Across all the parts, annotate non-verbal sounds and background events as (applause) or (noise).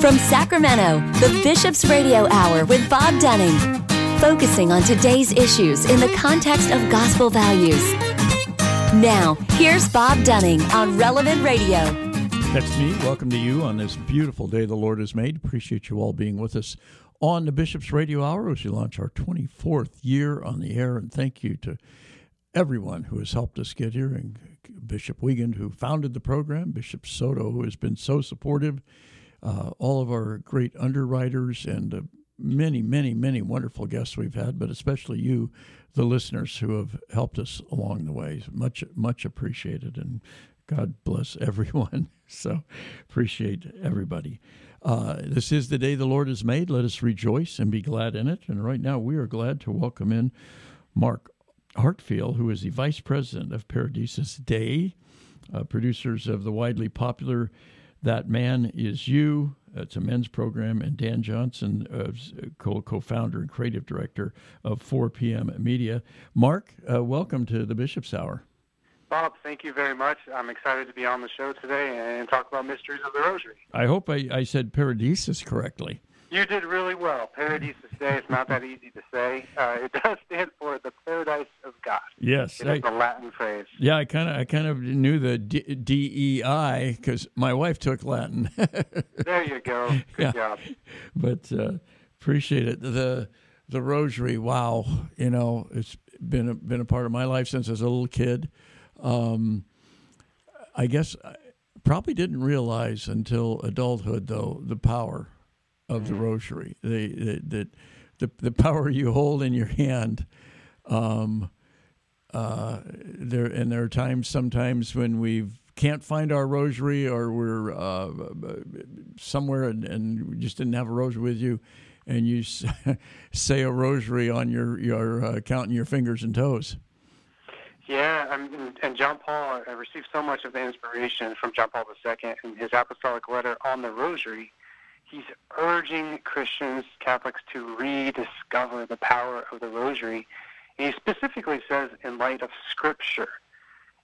From Sacramento, the Bishop's Radio Hour with Bob Dunning, focusing on today's issues in the context of gospel values. Now, here's Bob Dunning on Relevant Radio. That's me. Welcome to you on this beautiful day the Lord has made. Appreciate you all being with us on the Bishop's Radio Hour as we launch our 24th year on the air. And thank you to everyone who has helped us get here, and Bishop Weigand, who founded the program, Bishop Soto, who has been so supportive, uh, all of our great underwriters, and uh, many, many, many wonderful guests we've had, but especially you, the listeners who have helped us along the way. Much, much appreciated, and God bless (laughs) everyone. So appreciate everybody. Uh, this is the day the Lord has made. Let us rejoice and be glad in it. And right now, we are glad to welcome in Mark Hartfiel, who is the vice president of Paradisus Dei, uh, producers of the widely popular That Man Is You. It's a men's program, and Dan Johnson, uh, co founder and creative director of 4 p.m. Media. Mark, uh, welcome to the Bishop's Hour. Bob, thank you very much. I'm excited to be on the show today and talk about mysteries of the Rosary. I hope I, I said Paradisus correctly. You did really well. Paradisus Dei. It's not that easy to say. Uh, it does stand for the paradise of God. Yes, it's a Latin phrase. Yeah, I kind of I kind of knew the D E I because my wife took Latin. (laughs) there you go. Good yeah. job. But uh, appreciate it. The the Rosary. Wow, you know, it's been a, been a part of my life since I was a little kid. Um, I guess I probably didn't realize until adulthood, though, the power of the rosary, the the the, the, power you hold in your hand. Um, uh, there and there are times sometimes when we can't find our rosary or we're uh, somewhere and, and just didn't have a rosary with you, and you (laughs) say a rosary on your your uh, counting your fingers and toes. Yeah, and, and John Paul, I received so much of the inspiration from John Paul II in his apostolic letter on the Rosary. He's urging Christians, Catholics, to rediscover the power of the Rosary. And he specifically says, in light of Scripture.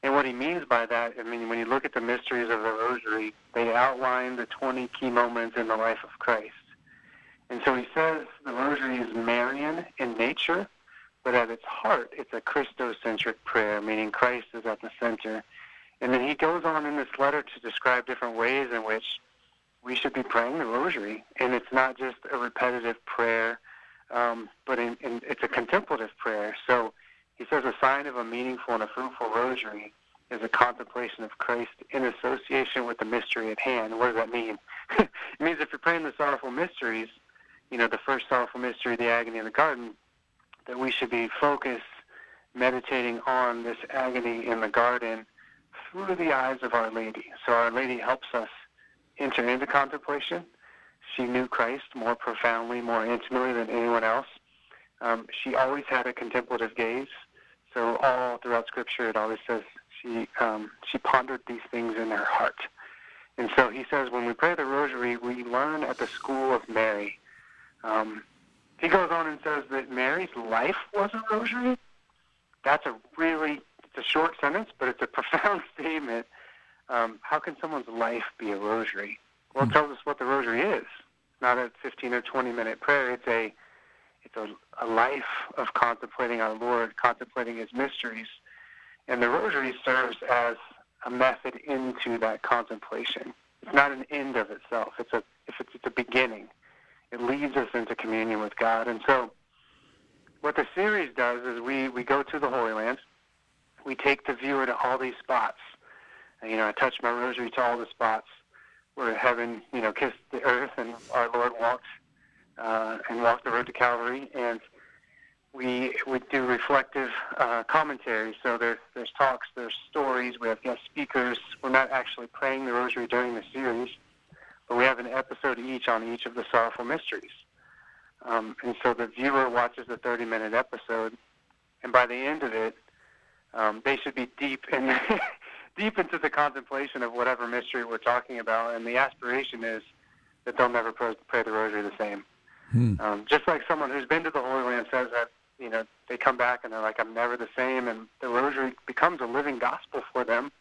And what he means by that, I mean, when you look at the mysteries of the Rosary, they outline the 20 key moments in the life of Christ. And so he says the Rosary is Marian in nature, but at its heart, it's a Christocentric prayer, meaning Christ is at the center. And then he goes on in this letter to describe different ways in which we should be praying the rosary. And it's not just a repetitive prayer, um, but in, in, it's a contemplative prayer. So he says a sign of a meaningful and a fruitful rosary is a contemplation of Christ in association with the mystery at hand. What does that mean? (laughs) it means if you're praying the sorrowful mysteries, you know, the first sorrowful mystery, the agony in the garden, that we should be focused, meditating on this agony in the garden through the eyes of Our Lady. So Our Lady helps us enter into contemplation. She knew Christ more profoundly, more intimately than anyone else. Um, she always had a contemplative gaze. So all throughout Scripture, it always says she um, she pondered these things in her heart. And so he says, when we pray the Rosary, we learn at the school of Mary. Um, he goes on and says that Mary's life was a rosary. That's a really, it's a short sentence, but it's a (laughs) profound statement. Um, how can someone's life be a rosary? Well, it hmm. tells us what the rosary is. It's not a 15 or 20 minute prayer. It's a, it's a, a life of contemplating our Lord, contemplating His mysteries, and the rosary serves as a method into that contemplation. It's not an end of itself. It's a, if it's, it's a beginning it leads us into communion with God. And so, what the series does is we, we go to the Holy Land. We take the viewer to all these spots. You know, I touch my rosary to all the spots where heaven, you know, kissed the earth and our Lord walked uh, and walked the road to Calvary. And we would do reflective uh, commentary. So there's there's talks, there's stories. We have guest speakers. We're not actually praying the rosary during the series but we have an episode each on each of the sorrowful mysteries. Um, and so the viewer watches the 30 minute episode, and by the end of it, um, they should be deep in (laughs) deep into the contemplation of whatever mystery we're talking about. And the aspiration is that they'll never pray, pray the rosary the same. Hmm. Um, just like someone who's been to the Holy Land says that, you know, they come back and they're like, I'm never the same, and the rosary becomes a living gospel for them.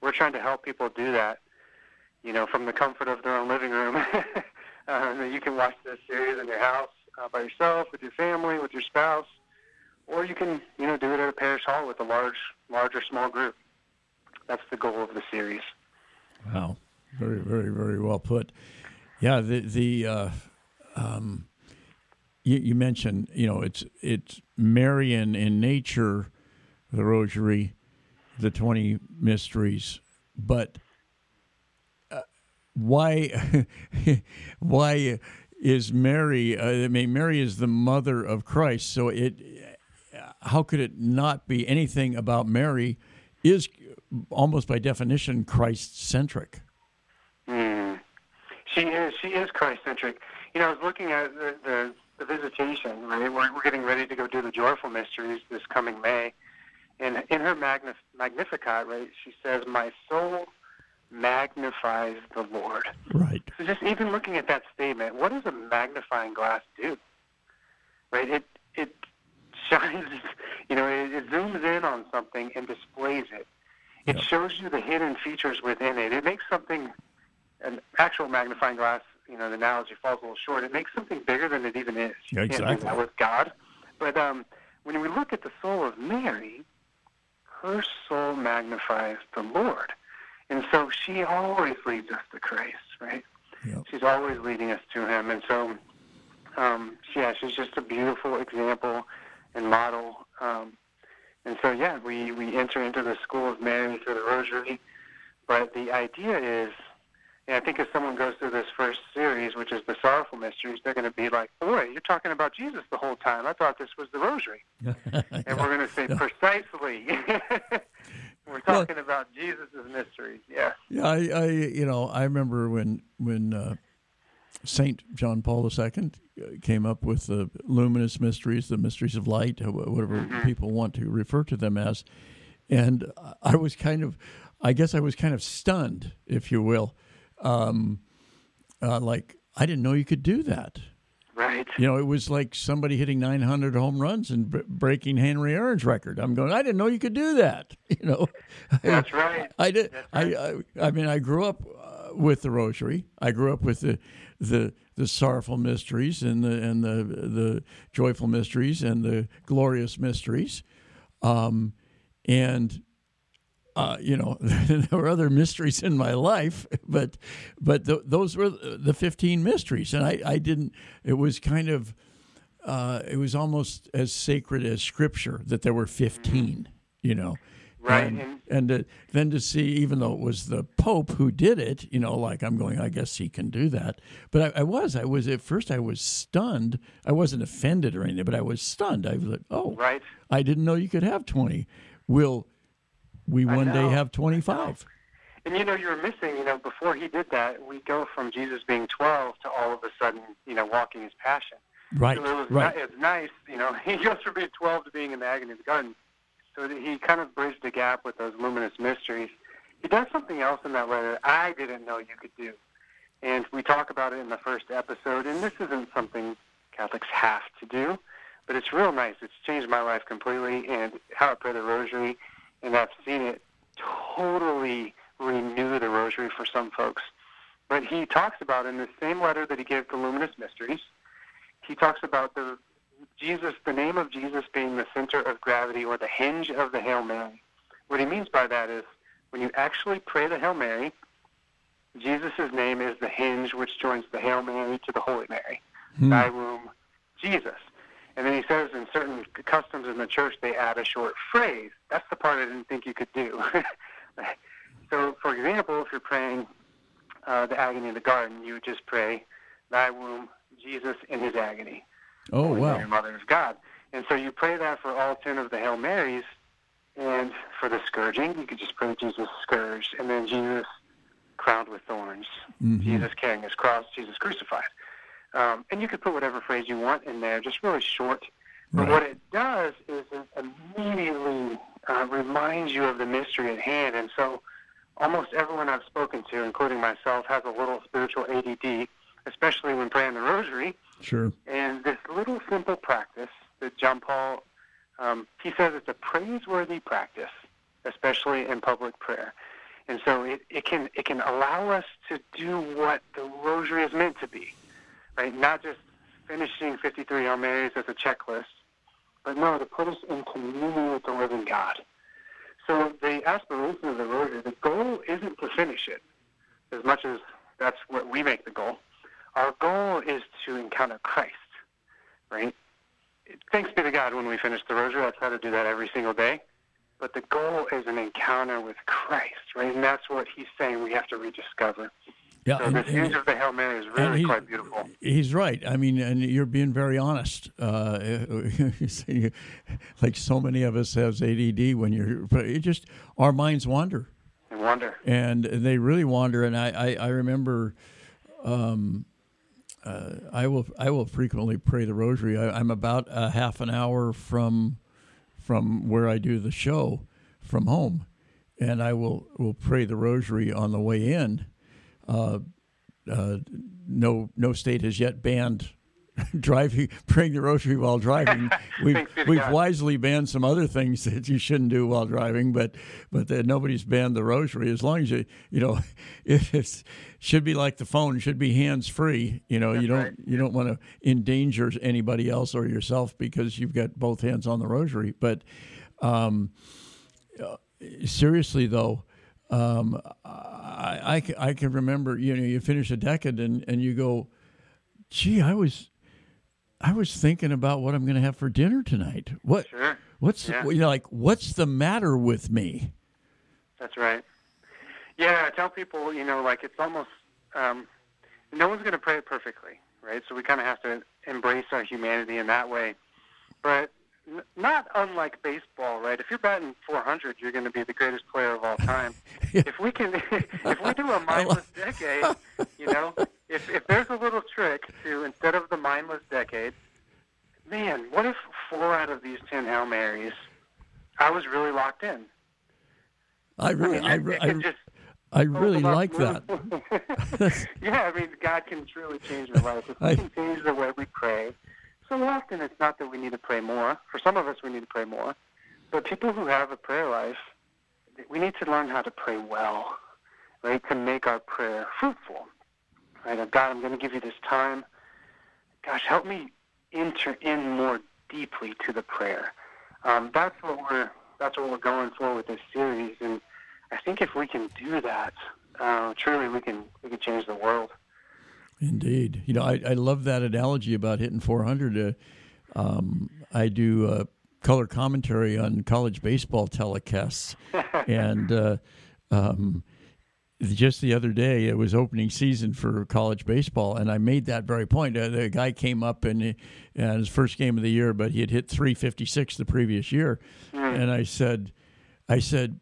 We're trying to help people do that you know, from the comfort of their own living room (laughs) Uh, you can watch this series in your house uh, by yourself, with your family, with your spouse, or you can, you know, do it at a parish hall with a large, large or small group. That's the goal of the series. Wow, very, very, very well put. Yeah, the the uh, um, you, you, mentioned, you know, it's it's Marian in nature, the Rosary, the twenty mysteries, but uh, why (laughs) why is Mary? Uh, I mean, Mary is the mother of Christ, so it. How could it not be anything about Mary? Is almost by definition Christ centric. Mm. She is. She is Christ centric. You know, I was looking at the, the, the visitation. Right, we're, we're getting ready to go do the joyful mysteries this coming May, and in her Magnif- Magnificat, right, she says, "My soul magnifies the Lord." Right. So just even looking at that statement, what does a magnifying glass do? Right. It it (laughs) shines. You know, it, it zooms in on something and displays it. It yep. shows you the hidden features within it. It makes something an actual magnifying glass. You know, the analogy falls a little short. It makes something bigger than it even is. You yeah, exactly. can't do that with God. But um, when we look at the soul of Mary, her soul magnifies the Lord. And so she always leads us to Christ, right? Yep. She's always leading us to Him. And so, um, yeah, she's just a beautiful example and model. Um, and so, yeah, we, we enter into the school of Mary through the Rosary. But the idea is, and I think if someone goes through this first series, which is the Sorrowful Mysteries, they're going to be like, boy, you're talking about Jesus the whole time. I thought this was the Rosary. (laughs) And we're going to say, precisely. (laughs) We're talking well, about Jesus' mysteries. Yeah. Yeah, I, I, you know, I remember when when uh, Saint John Paul II came up with the luminous mysteries, the mysteries of light, whatever mm-hmm. people want to refer to them as, and I was kind of, I guess I was kind of stunned, if you will, um, uh, like I didn't know you could do that. Right. You know, it was like somebody hitting 900 home runs and b- breaking Henry Aaron's record. I'm going. I didn't know you could do that. (laughs) You know. That's right. I did. Right. I, I, I mean, I grew up uh, with the Rosary. I grew up with the the the sorrowful mysteries and the and the the joyful mysteries and the glorious mysteries, um, and uh, you know, (laughs) there were other mysteries in my life, but but the, those were the fifteen mysteries, and I, I didn't. It was kind of, uh, it was almost as sacred as Scripture that there were fifteen. You know, right? And, mm-hmm. and to, then to see, even though it was the Pope who did it, you know, like I'm going, I guess he can do that. But I, I was, I was at first, I was stunned. I wasn't offended or anything, but I was stunned. I was like, oh, right. I didn't know you could have twenty. Will we one day have 25. And you know, you're missing, you know, before he did that, we go from Jesus being 12 to all of a sudden, you know, walking his passion. Right. So it was right. it's nice, you know, (laughs) he goes from being 12 to being in the agony of the garden. So he kind of bridged the gap with those luminous mysteries. He does something else in that letter I didn't know you could do. And we talk about it in the first episode, and this isn't something Catholics have to do, but it's real nice. It's changed my life completely, and how I pray the rosary and I've seen it totally renew the rosary for some folks. But he talks about in the same letter that he gave to Luminous Mysteries, he talks about the Jesus, the name of Jesus being the center of gravity or the hinge of the Hail Mary. What he means by that is when you actually pray the Hail Mary, Jesus' name is the hinge which joins the Hail Mary to the Holy Mary. Hmm. Thy womb, Jesus. And then he says in certain customs in the church, they add a short phrase. That's the part I didn't think you could do. (laughs) so, for example, if you're praying uh, the agony in the garden, you would just pray, Thy womb, Jesus in his agony. Oh, wow. Mary, Mother of God. And so you pray that for all ten of the Hail Marys. And for the scourging, you could just pray Jesus scourged, and then Jesus crowned with thorns, mm-hmm. Jesus carrying his cross, Jesus crucified. Um, and you could put whatever phrase you want in there, just really short. But what it does is it immediately uh, reminds you of the mystery at hand. And so almost everyone I've spoken to, including myself, has a little spiritual ADD, especially when praying the rosary. Sure. And this little simple practice that John Paul, um, he says it's a praiseworthy practice, especially in public prayer. And so it, it can it can allow us to do what the rosary is meant to be right? Not just finishing 53 Hail Marys as a checklist, but no, to put us in communion with the living God. So the aspiration of the rosary, the goal isn't to finish it, as much as that's what we make the goal. Our goal is to encounter Christ, right? Thanks be to God when we finish the rosary. I try to do that every single day. But the goal is an encounter with Christ, right? And that's what he's saying we have to rediscover. Yeah, so and, this use of the Hail Mary is really quite beautiful. He's right. I mean, and you're being very honest. Uh, (laughs) like so many of us has ADD when you're, it just our minds wander. They wander, and they really wander. And I, I, I remember, um, uh, I will, I will frequently pray the Rosary. I, I'm about a half an hour from, from where I do the show, from home, and I will will pray the Rosary on the way in uh, uh, no no state has yet banned (laughs) driving, praying the rosary while driving. (laughs) We've we've wisely banned some other things (laughs) that you shouldn't do while driving, but but that nobody's banned the rosary as long as you you know if it should be like the phone should be hands free. You know That's you don't right. you don't want to endanger anybody else or yourself because you've got both hands on the rosary. But um, uh, seriously though. Um, I, I, I, can remember, you know, you finish a decade and, and you go, gee, I was, I was thinking about what I'm going to have for dinner tonight. What, sure. what's, yeah. you know, like, what's the matter with me? That's right. Yeah, I tell people, you know, like it's almost, um, no one's going to pray it perfectly, right? So we kind of have to embrace our humanity in that way. But not unlike baseball, right? If you're batting 400, you're going to be the greatest player of all time. (laughs) if we can, (laughs) if we do a mindless decade, you know, (laughs) if if there's a little trick to instead of the mindless decade, man, what if four out of these ten hail marys, I was really locked in. I really, I, mean, I, I, just, I really like that. yeah, I mean, God can truly change your life. If we can change the way we pray so often it's not that we need to pray more. For some of us, we need to pray more. But people who have a prayer life, we need to learn how to pray well, right? To make our prayer fruitful. Right? Oh, God, I'm going to give you this time. Gosh, help me enter in more deeply to the prayer. Um, that's what we're that's what we're going for with this series, and I think if we can do that, uh, truly we can we can change the world. Indeed. You know, I, I love that analogy about hitting 400. Uh, um, I do uh, color commentary on college baseball telecasts. (laughs) and uh, um, just the other day, it was opening season for college baseball, and I made that very point. Uh, the guy came up in, in his first game of the year, but he had hit 356 the previous year. Mm. And I said, I said,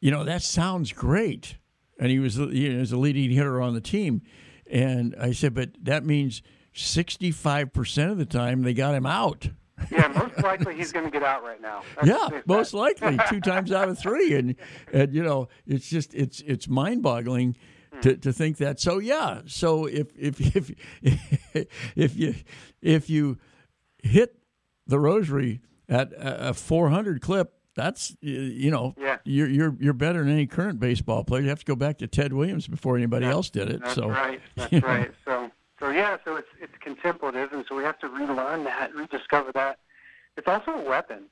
you know, that sounds great. And he was, you know, he was a leading hitter on the team. And I said, but that means 65% of the time they got him out. yeah, most likely he's going to get out right now. That's yeah, most likely two times out of three, and and you know it's just it's it's mind boggling hmm. to, to think that. So yeah, so if if if (laughs) if you if you hit the rosary at a 400 clip, that's you know yeah. you're you're you're better than any current baseball player. You have to go back to Ted Williams before anybody that's, else did it. That's so right. (laughs) That's right. Know. So so yeah. So it's it's contemplative, and so we have to relearn that, rediscover that. It's also a weapon.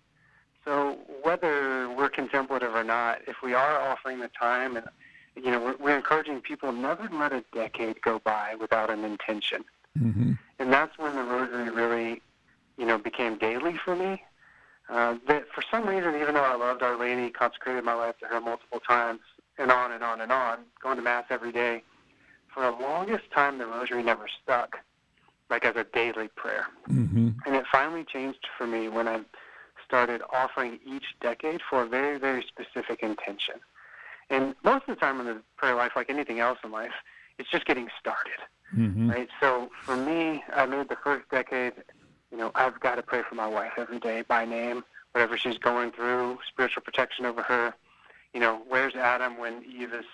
So whether we're contemplative or not, if we are offering the time, and you know, we're, we're encouraging people never let a decade go by without an intention. Mm-hmm. And that's when the rosary really, you know, became daily for me uh, that for some reason, even though I loved Our Lady, consecrated my life to her multiple times, and on and on and on, going to Mass every day, for the longest time, the Rosary never stuck, like as a daily prayer. Mm-hmm. And it finally changed for me when I started offering each decade for a very, very specific intention. And most of the time in the prayer life, like anything else in life, it's just getting started, mm-hmm. right? So for me, I made the first decade you know, I've got to pray for my wife every day by name, whatever she's going through, spiritual protection over her. You know, where's Adam when Eve is,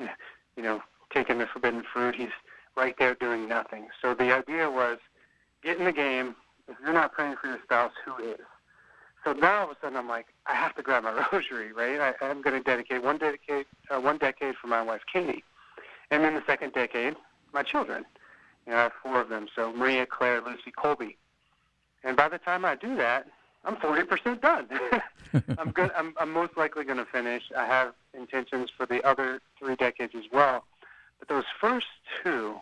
(laughs) you know, taking the forbidden fruit? He's right there doing nothing. So the idea was get in the game. If you're not praying for your spouse, who is? So now all of a sudden I'm like, I have to grab my (laughs) rosary, right? I, I'm going to dedicate one decade, uh, one decade for my wife Katie, and then the second decade, my children You know, I have four of them. So Maria, Claire, Lucy, Colby. And by the time I do that, I'm 40% done. (laughs) I'm good. I'm, I'm most likely going to finish. I have intentions for the other three decades as well. But those first two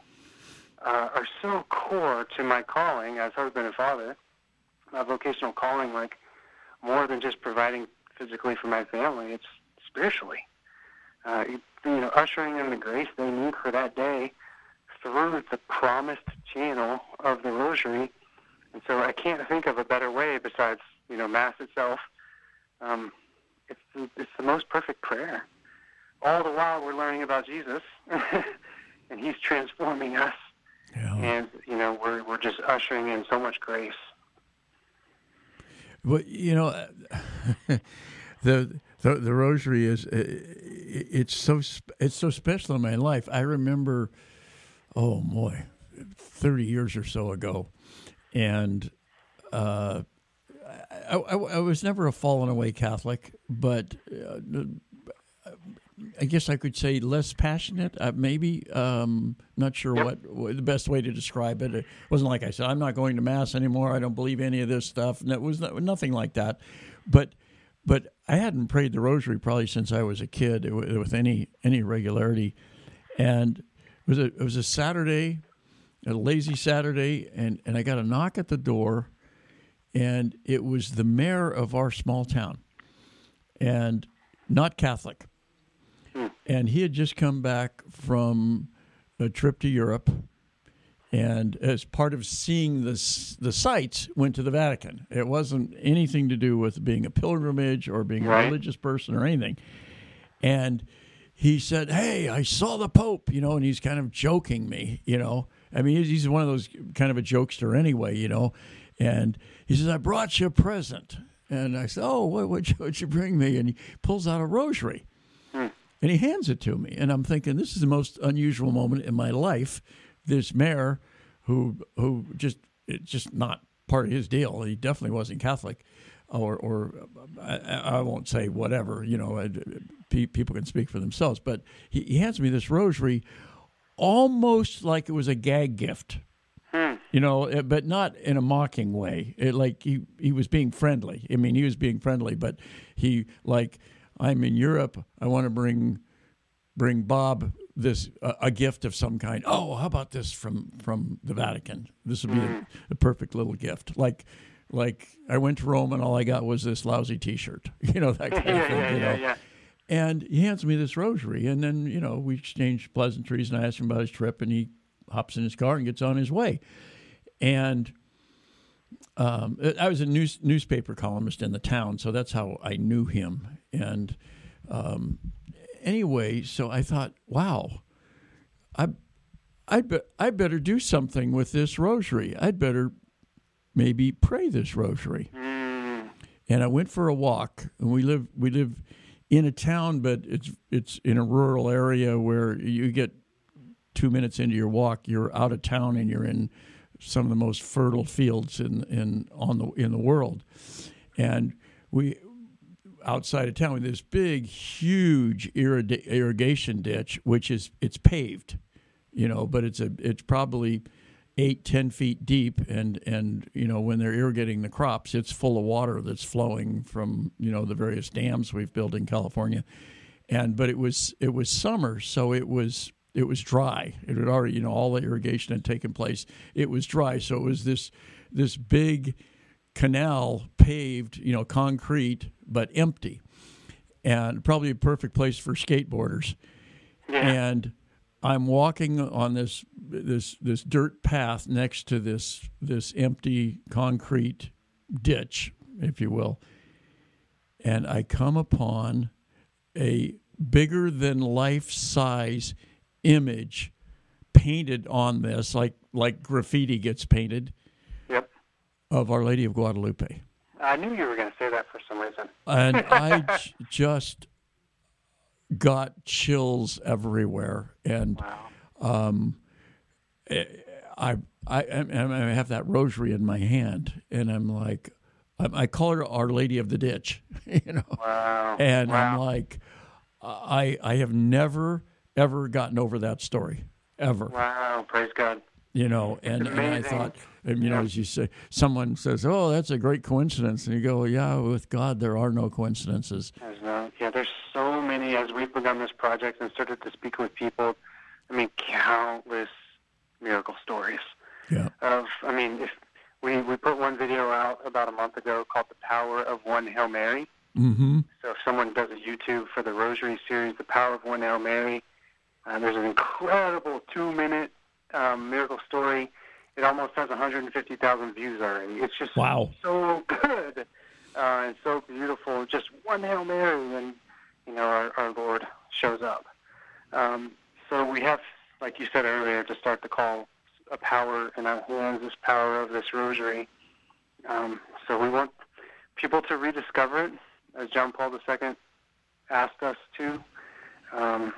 uh, are so core to my calling as husband and father, my vocational calling, like more than just providing physically for my family, it's spiritually. Uh, you, you know, ushering in the grace they need for that day through the promised channel of the rosary. And so I can't think of a better way besides, you know, Mass itself. Um, it's, the, it's the most perfect prayer. All the while we're learning about Jesus, (laughs) and He's transforming us. Yeah. And, you know, we're, we're just ushering in so much grace. Well, you know, (laughs) the, the the rosary is it's so it's so special in my life. I remember, oh boy, thirty years or so ago, and uh, I, I, I, was never a fallen away Catholic, but uh, I guess I could say less passionate. Uh, maybe um, not sure what, what, the best way to describe it. It wasn't like I said I'm not going to mass anymore. I don't believe any of this stuff. And it was nothing like that. But but I hadn't prayed the Rosary probably since I was a kid with any any regularity. And it was a it was a Saturday, a lazy Saturday, and and I got a knock at the door, and it was the mayor of our small town, and not Catholic and he had just come back from a trip to Europe, and as part of seeing the the sites, went to the Vatican. It wasn't anything to do with being a pilgrimage or being right. a religious person or anything. And he said, "Hey, I saw the Pope," you know, and he's kind of joking me, you know. I mean, he's one of those kind of a jokester anyway, you know. And he says, "I brought you a present." And I said, "Oh, what would (laughs) you, you bring me?" And he pulls out a rosary hmm. and he hands it to me. And I'm thinking, this is the most unusual moment in my life. This mayor, who who just it's just not part of his deal. He definitely wasn't Catholic, or or I, I won't say whatever. You know, people can speak for themselves. But he, he hands me this rosary, almost like it was a gag gift. Hmm. You know, eh, but not in a mocking way. It, like he, he was being friendly. I mean, he was being friendly, but he like I'm in Europe. I want to bring bring Bob this uh, a gift of some kind. Oh, how about this from from the Vatican? This would be mm. a, a, perfect little gift. Like like I went to Rome and all I got was this lousy T-shirt. (laughs) You know that kind of thing. (laughs) yeah, you know. Yeah, yeah. And he hands me this rosary, and then you know we exchange pleasantries, and I ask him about his trip, and he hops in his car and gets on his way. And um, I was a news, newspaper columnist in the town, so that's how I knew him. And um, anyway, so I thought, wow, I, I'd, be, I better do something with this rosary. I'd better maybe pray this rosary. And I went for a walk, and we live we live in a town, but it's it's in a rural area where you get two minutes into your walk, you're out of town, and you're in some of the most fertile fields in in on the in the world, and we outside of town with this big, huge irrigation ditch, which is it's paved, you know, but it's a it's probably eight ten feet deep, and and you know when they're irrigating the crops, it's full of water that's flowing from you know the various dams we've built in California, and but it was it was summer, so it was it was dry. It had already, you know, all the irrigation had taken place. It was dry, so it was this this big canal paved, you know, concrete but empty, and probably a perfect place for skateboarders. Yeah. And I'm walking on this this this dirt path next to this this empty concrete ditch, if you will, and I come upon a bigger than life size image painted on this, like like graffiti gets painted. Yep. Of Our Lady of Guadalupe. I knew you were going to say that for some reason. and I (laughs) j- just got chills everywhere, and wow. um, eh, I, I I have that rosary in my hand, and I'm like, I, call her Our Lady of the Ditch, (laughs) you know. Wow. And wow. I'm like, I I have never ever gotten over that story ever. Wow, praise God. You know, and, and I thought, and, you know, as you say, someone says, "Oh, that's a great coincidence," and you go, "Yeah, with God, there are no coincidences." There's no, yeah, there's so many. As we've begun this project and started to speak with people, I mean, countless miracle stories. Yeah. Of, I mean, if we we put one video out about a month ago called "The Power of One Hail Mary." Mm-hmm. So if someone does a YouTube for the Rosary series, "The Power of One Hail Mary," uh, there's an incredible two-minute um, miracle story. It almost has 150,000 views already. It's just wow. so good uh, and so beautiful. Just one Hail Mary, and you know our, our Lord shows up. Um, so we have, like you said earlier, to start the call, a power in our hands, this power of this Rosary. Um, so we want people to rediscover it, as John Paul II asked us to. Um,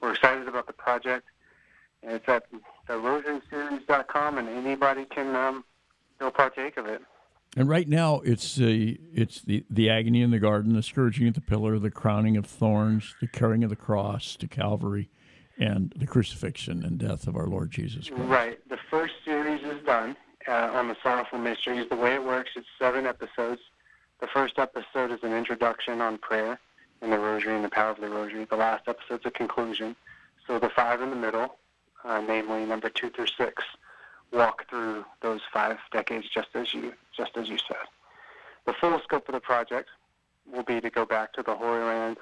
we're excited about the project. It's at therosaryseries.com, and anybody can um, go partake of it. And right now, it's the it's the the agony in the garden, the scourging at the pillar, the crowning of thorns, the carrying of the cross to Calvary, and the crucifixion and death of our Lord Jesus Christ. Right. The first series is done uh, on the sorrowful mysteries. The way it works, it's seven episodes. The first episode is an introduction on prayer and the Rosary and the power of the Rosary. The last episode's a conclusion. So the five in the middle, uh, namely number two through six, walk through those five decades just as you just as you said. The full scope of the project will be to go back to the Holy Land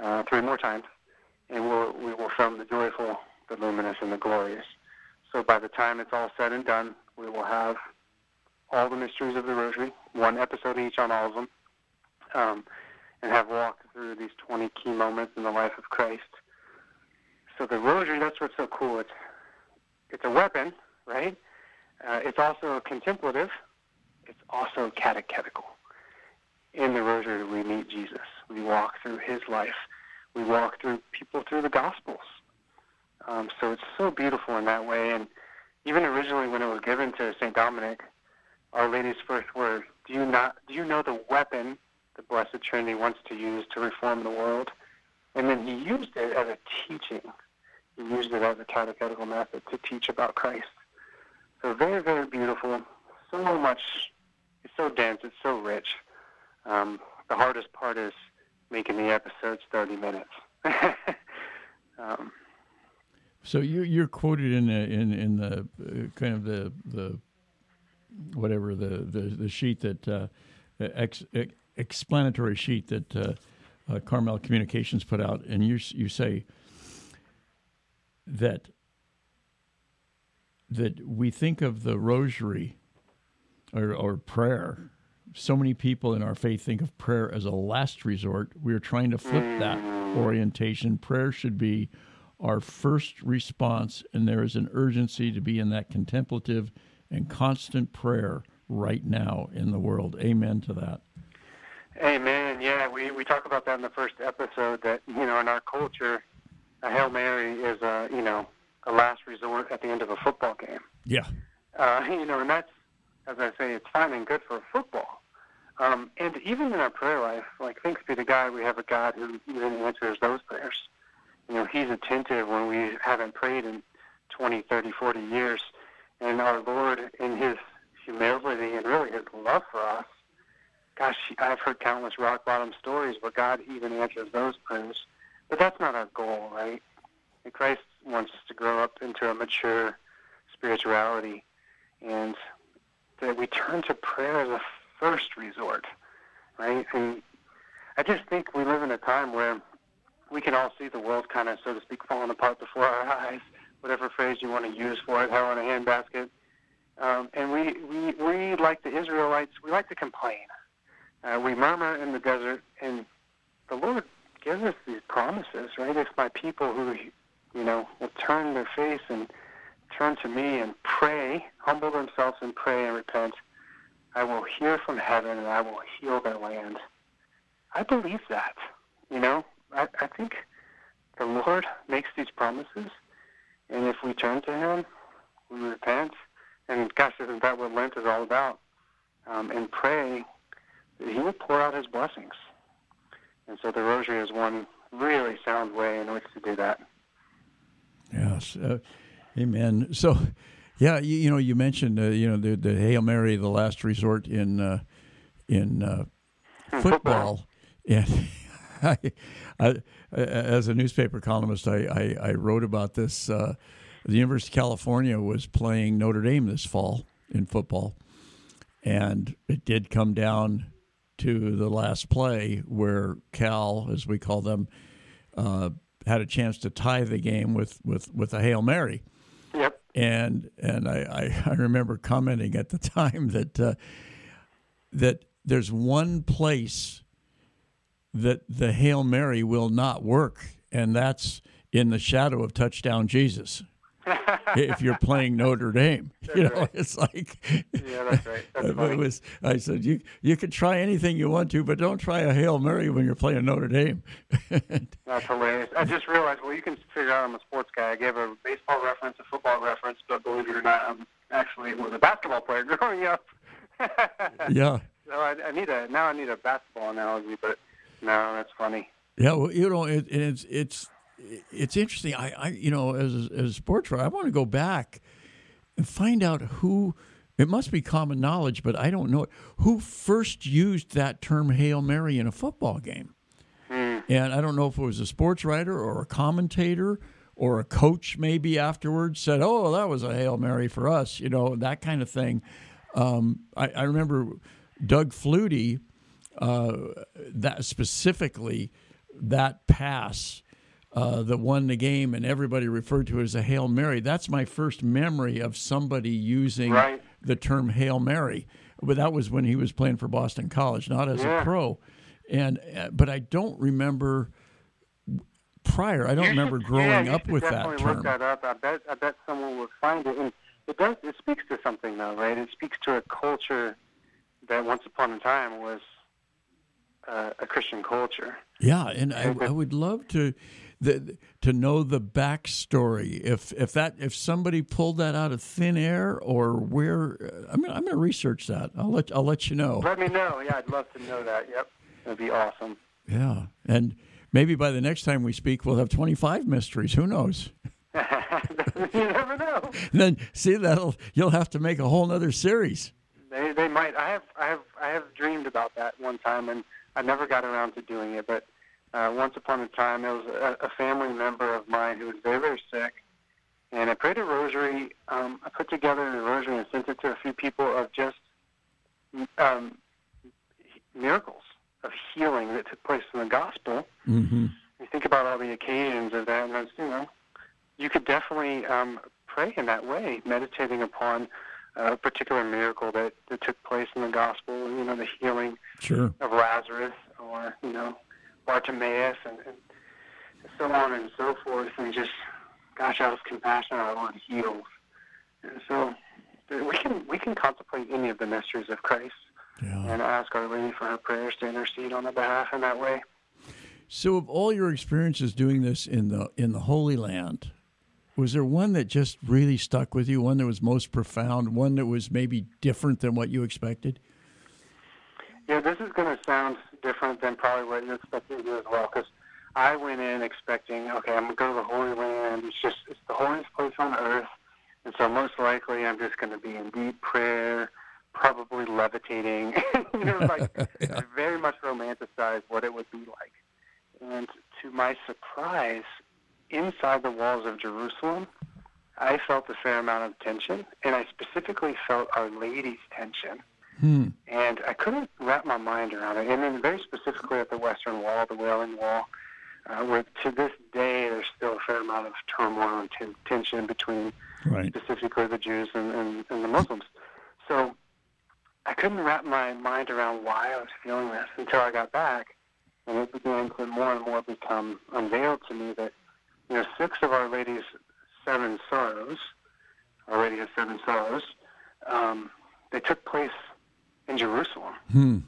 uh, three more times, and we'll, we will film the joyful, the luminous, and the glorious. So by the time it's all said and done, we will have all the mysteries of the Rosary, one episode each on all of them, um, and have walked through these 20 key moments in the life of Christ. So the Rosary, that's what's so cool. It's it's a weapon, right? Uh, it's also contemplative. It's also catechetical. In the Rosary, we meet Jesus. We walk through His life. We walk through people through the Gospels. Um, so it's so beautiful in that way. And even originally, when it was given to Saint Dominic, Our Lady's first words: "Do you not? Do you know the weapon the Blessed Trinity wants to use to reform the world?" And then he used it as a teaching used it as a catechetical method to teach about Christ. So very, very beautiful. So much. It's so dense. It's so rich. Um, the hardest part is making the episodes 30 minutes. (laughs) um, so you, you're quoted in the, in in the uh, kind of the the whatever the the, the sheet that uh, ex, explanatory sheet that uh, uh, Carmel Communications put out, and you you say that that we think of the rosary or, or prayer. So many people in our faith think of prayer as a last resort. We're trying to flip that orientation. Prayer should be our first response, and there is an urgency to be in that contemplative and constant prayer right now in the world. Amen to that. Amen. Yeah, we, we talk about that in the first episode that, you know, in our culture, a Hail Mary is a you know a last resort at the end of a football game. Yeah. Uh, (laughs) you know, and that's as I say, it's fine and good for football. Um, and even in our prayer life, like thanks be to God, we have a God who even answers those prayers. You know, He's attentive when we haven't prayed in 20, 30, 40 years. And our Lord, in His humility and really His love for us, gosh, I've heard countless rock bottom stories where God even answers those prayers. But that's not our goal, right? And Christ wants us to grow up into a mature spirituality and that we turn to prayer as a first resort, right? And I just think we live in a time where we can all see the world kind of, so to speak, falling apart before our eyes, whatever phrase you want to use for it, hell in a handbasket. Um, and we, we, we, like the Israelites, we like to complain. Uh, we murmur in the desert, and the Lord gives us these promises, right? If my people who, you know, will turn their face and turn to me and pray, humble themselves and pray and repent, I will hear from heaven and I will heal their land. I believe that. You know, I, I think the Lord makes these promises, and if we turn to Him, we repent, and gosh, isn't that what Lent is all about? Um, and pray that He will pour out His blessings. And so the rosary is one really sound way in which to do that. Yes. Uh, amen. So, Yeah, you, you know, you mentioned uh, you know the, the Hail Mary, the last resort in uh, in uh, football, and (laughs) I, I, as a newspaper columnist, I, I, I wrote about this. Uh, the University of California was playing Notre Dame this fall in football, and it did come down to the last play where Cal, as we call them, uh, had a chance to tie the game with with with a hail mary. Yep. And and I, I, I remember commenting at the (laughs) time that uh, that there's one place that the hail mary will not work, and that's in the shadow of touchdown Jesus (laughs) if you're playing Notre Dame. (laughs) That's you know, right. it's like Yeah, that's right. (laughs) That's funny. it was. I said you you can try anything you want to, but don't try a hail mary when you're playing Notre Dame. That's hilarious. I just realized, well, you can figure out I'm a sports guy. I gave a baseball reference, a football reference, but believe it or not, I'm actually was a basketball player growing up. yeah, So I, I need a now I need a basketball analogy, but no, that's funny. yeah. Well, you know, it, it's it's it's interesting. I, I you know, as as a sports writer, I want to go back and find out who. It must be common knowledge, but I don't know it. Who first used that term "hail mary" in a football game? And I don't know if it was a sports writer or a commentator or a coach maybe afterwards said, "Oh, that was a hail mary for us," you know, that kind of thing. Um, I, I remember Doug Flutie, uh, that specifically that pass uh, that won the game, and everybody referred to it as a hail mary. That's my first memory of somebody using Right. the term hail mary. But that was when he was playing for Boston College, not as a pro. And uh, but I don't remember prior. I don't You remember should- growing yeah, up with that term. Look that up. I bet I bet someone will find it, and it does. It speaks to something, though, right? It speaks to a culture that once upon a time was uh, a Christian culture. Yeah, and I, I would love to the, to know the backstory. If if that if somebody pulled that out of thin air or where, uh, I'm gonna, I'm going to research that. I'll let I'll let you know. Let me know. Yeah, I'd love to know that. Yep, that'd be awesome. Yeah, and maybe by the next time we speak, we'll have 25 mysteries. Who knows? (laughs) (laughs) you never know. then see that'll you'll have to make a whole other series. They they might. I have I have I have dreamed about that one time, and I never got around to doing it. But uh, once upon a time, there was a, a family member of mine who was very very sick, and I prayed a rosary. Um, I put together a rosary and sent it to a few people of just um, miracles of healing that took place in the gospel. Mm-hmm. You think about all the occasions of that, and that's, you know, you could definitely um, pray in that way, meditating upon a particular miracle that, that took place in the gospel. You know, the healing Sure. of Lazarus, or you know, Bartimaeus, and, and so on and so forth, and just, gosh, out of compassion, our Lord heals. And so, we can we can contemplate any of the mysteries of Christ Yeah. and ask Our Lady for her prayers to intercede on our behalf in that way. So, of all your experiences doing this in the in the Holy Land, was there one that just really stuck with you? One that was most profound? One that was maybe different than what you expected? Yeah, this is going to sound different than probably what you're expecting to do as well, because I went in expecting, okay, I'm going to go to the Holy Land. It's just it's the holiest place on earth, and so most likely I'm just going to be in deep prayer, probably levitating. (laughs) you know, like (laughs) I very much romanticized what it would be like. And to my surprise, inside the walls of Jerusalem, I felt a fair amount of tension, and I specifically felt Our Lady's tension Hmm. and I couldn't wrap my mind around it. And then very specifically at the Western Wall, the Wailing Wall, uh, where to this day there's still a fair amount of turmoil and ten- tension between Right. specifically the Jews and, and, and the Muslims. So I couldn't wrap my mind around why I was feeling this until I got back, and it began to more and more become unveiled to me that you know six of Our Lady's seven sorrows, Our Lady has seven sorrows, um, they took place in Jerusalem, Hmm.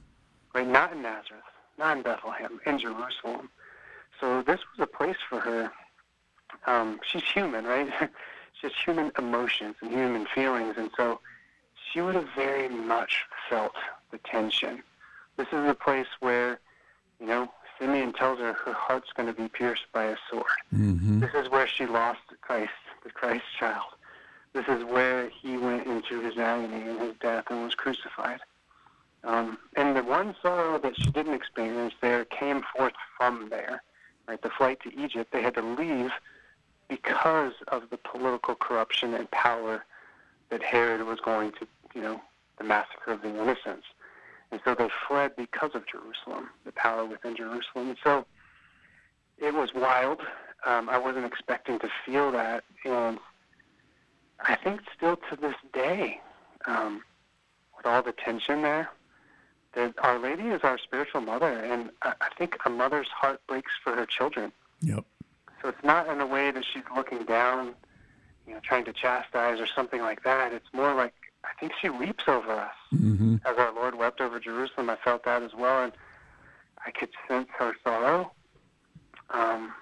right? Not in Nazareth, not in Bethlehem, in Jerusalem. So this was a place for her. Um, she's human, right? (laughs) she has human emotions and human feelings, and so she would have very much felt the tension. This is a place where, you know, Simeon tells her her heart's going to be pierced by a sword. Mm-hmm. This is where she lost Christ, the Christ child. this is where he went into his agony and his death and was crucified. Um, and the one sorrow that she didn't experience there came forth from there. Right, the flight to Egypt, they had to leave because of the political corruption and power that Herod was going to, you know, the massacre of the innocents. And so they fled because of Jerusalem, the power within Jerusalem. And so it was wild. Um, I wasn't expecting to feel that. And I think still to this day, um, with all the tension there, that Our Lady is our spiritual mother, and I, I think a mother's heart breaks for her children. Yep. So it's not in a way that she's looking down, you know, trying to chastise or something like that. It's more like I think she weeps over us. Mm-hmm. As our Lord wept over Jerusalem, I felt that as well, and I could sense her sorrow. Um,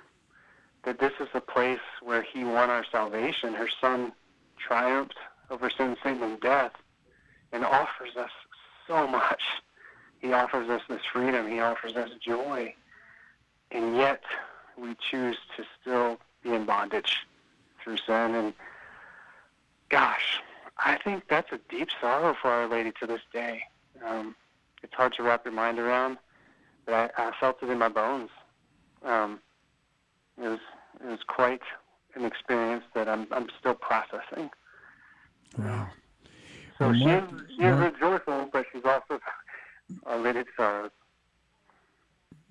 that this is a place where He won our salvation. Her Son triumphed over sin, Satan, and death, and offers us so much. He offers us this freedom. He offers us joy, and yet we choose to still be in bondage through sin. And gosh, I think that's a deep sorrow for Our Lady to this day. Um, it's hard to wrap your mind around, but I, I felt it in my bones. Um, it was it was quite an experience that I'm I'm still processing. Wow. So Well, she Mark- is, she Mark- rejoicing, but she's also Our Lady's sorrows.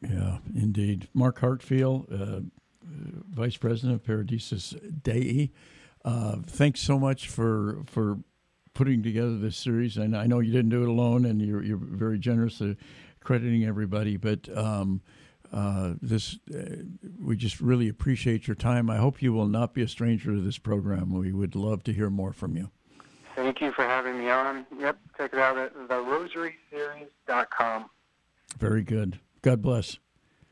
Yeah, indeed. Mark Hartfiel, uh, Vice President of Paradisus Dei. Uh, thanks so much for for putting together this series. And I know you didn't do it alone, and you're you're very generous to crediting everybody. But um, uh, this, uh, we just really appreciate your time. I hope you will not be a stranger to this program. We would love to hear more from you. Thank you for having me on. Yep, check it out at therosaryseries.com. Very good. God bless.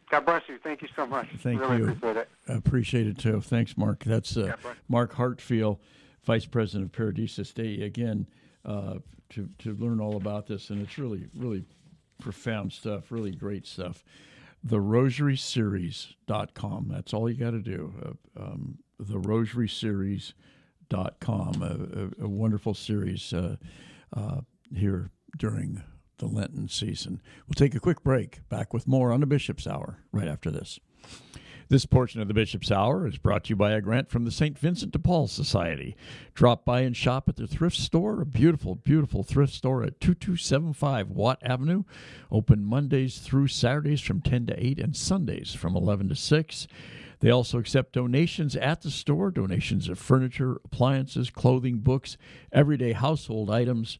God bless you. Thank you so much. Thank really you. appreciate it. I appreciate it too. Thanks, Mark. That's uh, Mark Hartfiel, Vice President of Paradisus Dei. Again, uh, to to learn all about this, and it's really really profound stuff. Really great stuff. The RosarySeries.com. That's all you got to do. Uh, um, the RosarySeries.com. A, a, a wonderful series uh, uh, here during the Lenten season. We'll take a quick break. Back with more on the Bishop's Hour right after this. This portion of the Bishop's Hour is brought to you by a grant from the St. Vincent de Paul Society. Drop by and shop at the thrift store, a beautiful, beautiful thrift store at 2275 Watt Avenue. Open Mondays through Saturdays from 10 to 8 and Sundays from 11 to 6. They also accept donations at the store donations of furniture, appliances, clothing, books, everyday household items.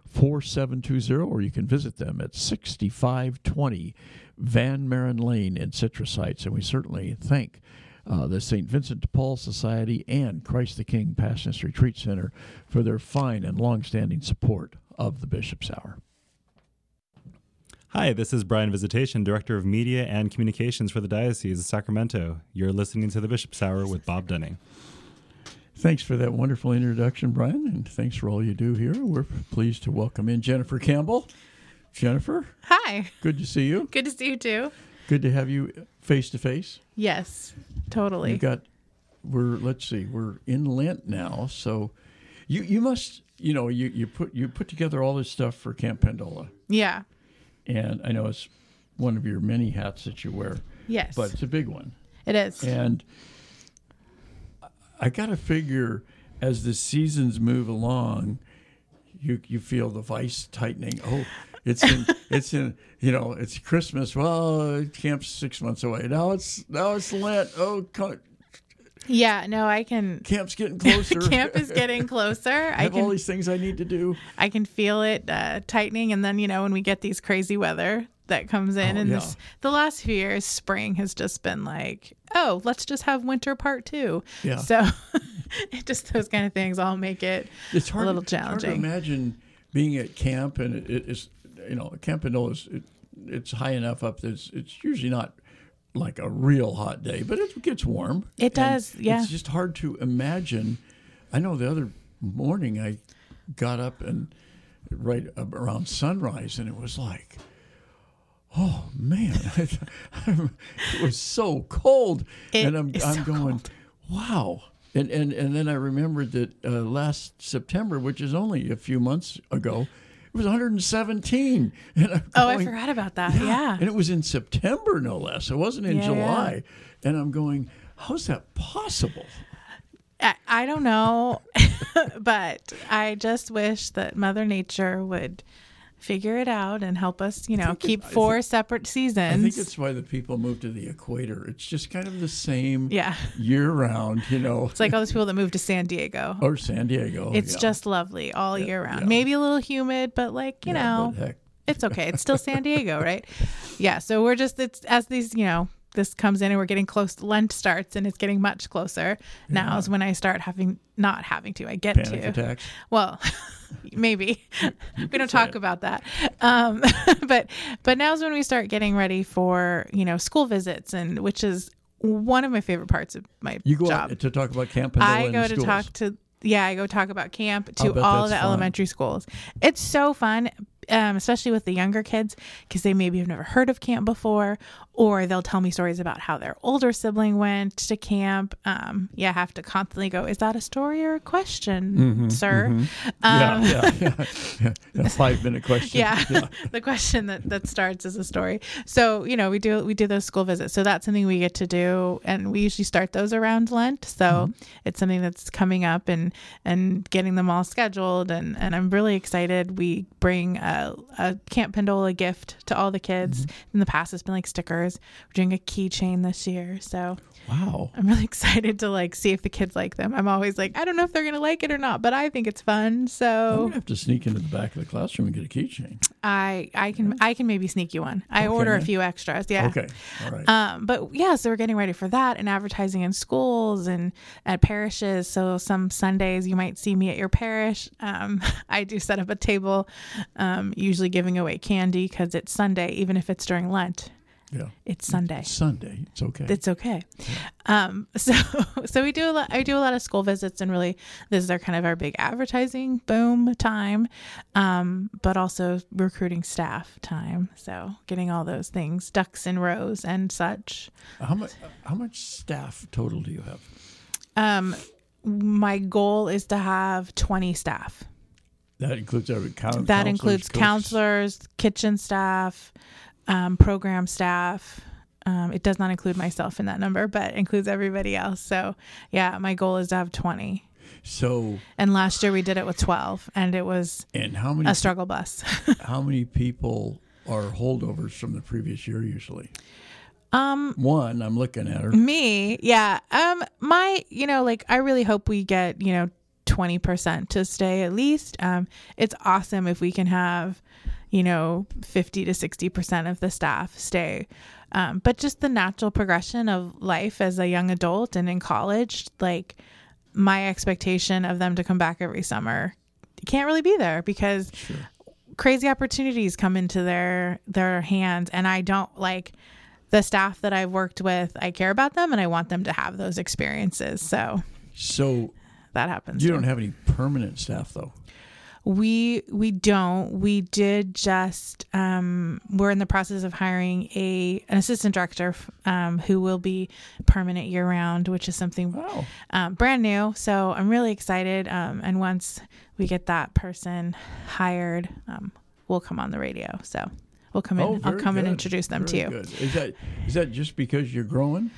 4720, or you can visit them at 6520 Van Maren Lane in Citrus Heights. And we certainly thank uh, the St. Vincent de Paul Society and Christ the King Passionist Retreat Center for their fine and long-standing support of the Bishop's Hour. Hi, this is Brian Visitation, Director of Media and Communications for the Diocese of Sacramento. You're listening to the Bishop's Hour with Bob Dunning. Thanks for that wonderful introduction, Brian, and thanks for all you do here. We're pleased to welcome in Jennifer Campbell. Jennifer, Hi. good to see you. Good to see you too. good to have you face to face. Yes, totally. We've got we're let's see, we're in Lent now, so you you must you know you you put you put together all this stuff for Camp Pendola, yeah. and I know it's one of your many hats that you wear, Yes. but it's a big one, it is. and I got to figure as the seasons move along, you you feel the vice tightening. Oh. It's in, (laughs) it's in, you know, it's Christmas. Well, camp's six months away. Now it's, now it's Lent. Oh, co- Yeah, no, I can. camp's getting closer. (laughs) Camp is getting closer. I (laughs) I have all can these things I need to do. I can feel it uh, tightening, and then you know when we get these crazy weather that comes in, Oh, and yeah. this the last few years, spring has just been like, oh, let's just have winter part two. Yeah. So (laughs) it just those kind of things all make it It's hard, a little it's hard to challenging. imagine being at camp and it, it is, you know, Camp Pendola is it, it's high enough up that it's, it's usually not like a real hot day, but it gets warm. It does, yeah. It's just hard to imagine. I know the other morning I got up and right around sunrise, and it was like. Oh man, (laughs) it was so cold, It and I'm I'm so going, cold. wow. And, and and then I remembered that uh, last September, which is only a few months ago, it was 117. And I'm Oh, I forgot about that. Yeah. And it was in September, no less. It wasn't in Yeah, July. And I'm going, how's that possible? I, I don't know, (laughs) but I just wish that Mother Nature would figure it out and help us, you know, think it- keep four separate seasons. I think it's why the people move to the equator. It's just kind of the same Yeah. year round, you know, It's like all those people that moved to San Diego. or San Diego. it's yeah. just lovely all year round. yeah. Maybe a little humid, but like, you Yeah, know, it's okay. It's still San (laughs) Diego, right? Yeah. So we're just it's as these, you know, this comes in and we're getting close. Lent starts and it's getting much closer. Now is when I start having not having to. I get panic to. attacks. Well, (laughs) maybe we don't talk it. about that. Um, (laughs) but but now's when we start getting ready for you know school visits and which is one of my favorite parts of my You go job. out to talk about Camp I go to schools. talk to yeah, I go talk about camp to all the fun. elementary schools. It's so fun, um, especially with the younger kids because they maybe have never heard of camp before, or they'll tell me stories about how their older sibling went to camp. Um, yeah, I have to constantly go. Is that a story or a question, sir? Um, yeah, yeah, yeah, (laughs) yeah. A five minute question. yeah, (laughs) the question that that starts as a story. So you know we do we do those school visits. So that's something we get to do, and we usually start those around Lent. So it's something that's coming up and and getting them all scheduled. And and I'm really excited. We bring a, a Camp Pendola gift to all the kids. In the past, it's been like stickers. We're doing a keychain this year. So Wow. I'm really (laughs) excited to like see if the kids like them. I'm always like, I don't know if they're gonna like it or not, but I think it's fun. I'm So gonna have to sneak into the back of the classroom and get a keychain. I I can I can maybe sneak you one. I order a few extras. Yeah. Okay. All right. Um, but yeah, so we're getting ready for that and advertising in schools and at parishes. So some Sundays you might see me at your parish. Um, (laughs) I do set up a table, um, usually giving away candy because it's Sunday, even if it's during Lent. yeah. It's Sunday. Sunday. It's okay. It's okay. Um, (laughs) so so we do a lot. I do a lot of school visits, and really, this is our kind of our big advertising boom time, um, but also recruiting staff time. So getting all those things, ducks in rows and such. how much? How much staff total do you have? Um, my goal is to have twenty staff. That includes every count. That includes counselors, kitchen staff, um, program staff. Um, it does not include myself in that number, but includes everybody else. So, yeah, my goal is to have 20. So, And last year we did it with 12, and it was and how many? a struggle bus. (laughs) How many people are holdovers from the previous year? Usually, um, one. I'm looking at her. me, yeah. Um, my, you know, like I really hope we get, you know, 20% to stay at least. Um, it's awesome if we can have, you know, 50 to 60% of the staff stay. Um, but just the natural progression of life as a young adult and in college, like my expectation of them to come back every summer can't really be there because crazy opportunities come into their their hands and I don't like the staff that I've worked with, I care about them and I want them to have those experiences. So So that happens. you too. don't have any permanent staff though. We we don't. We did just. Um, we're in the process of hiring a an assistant director um, who will be permanent year round, which is something Wow. um, brand new. So I'm really excited. Um, and once we get that person hired, um, we'll come on the radio. So we'll come in. Oh, I'll come and introduce them Very to you. good. Is that is that just because you're growing?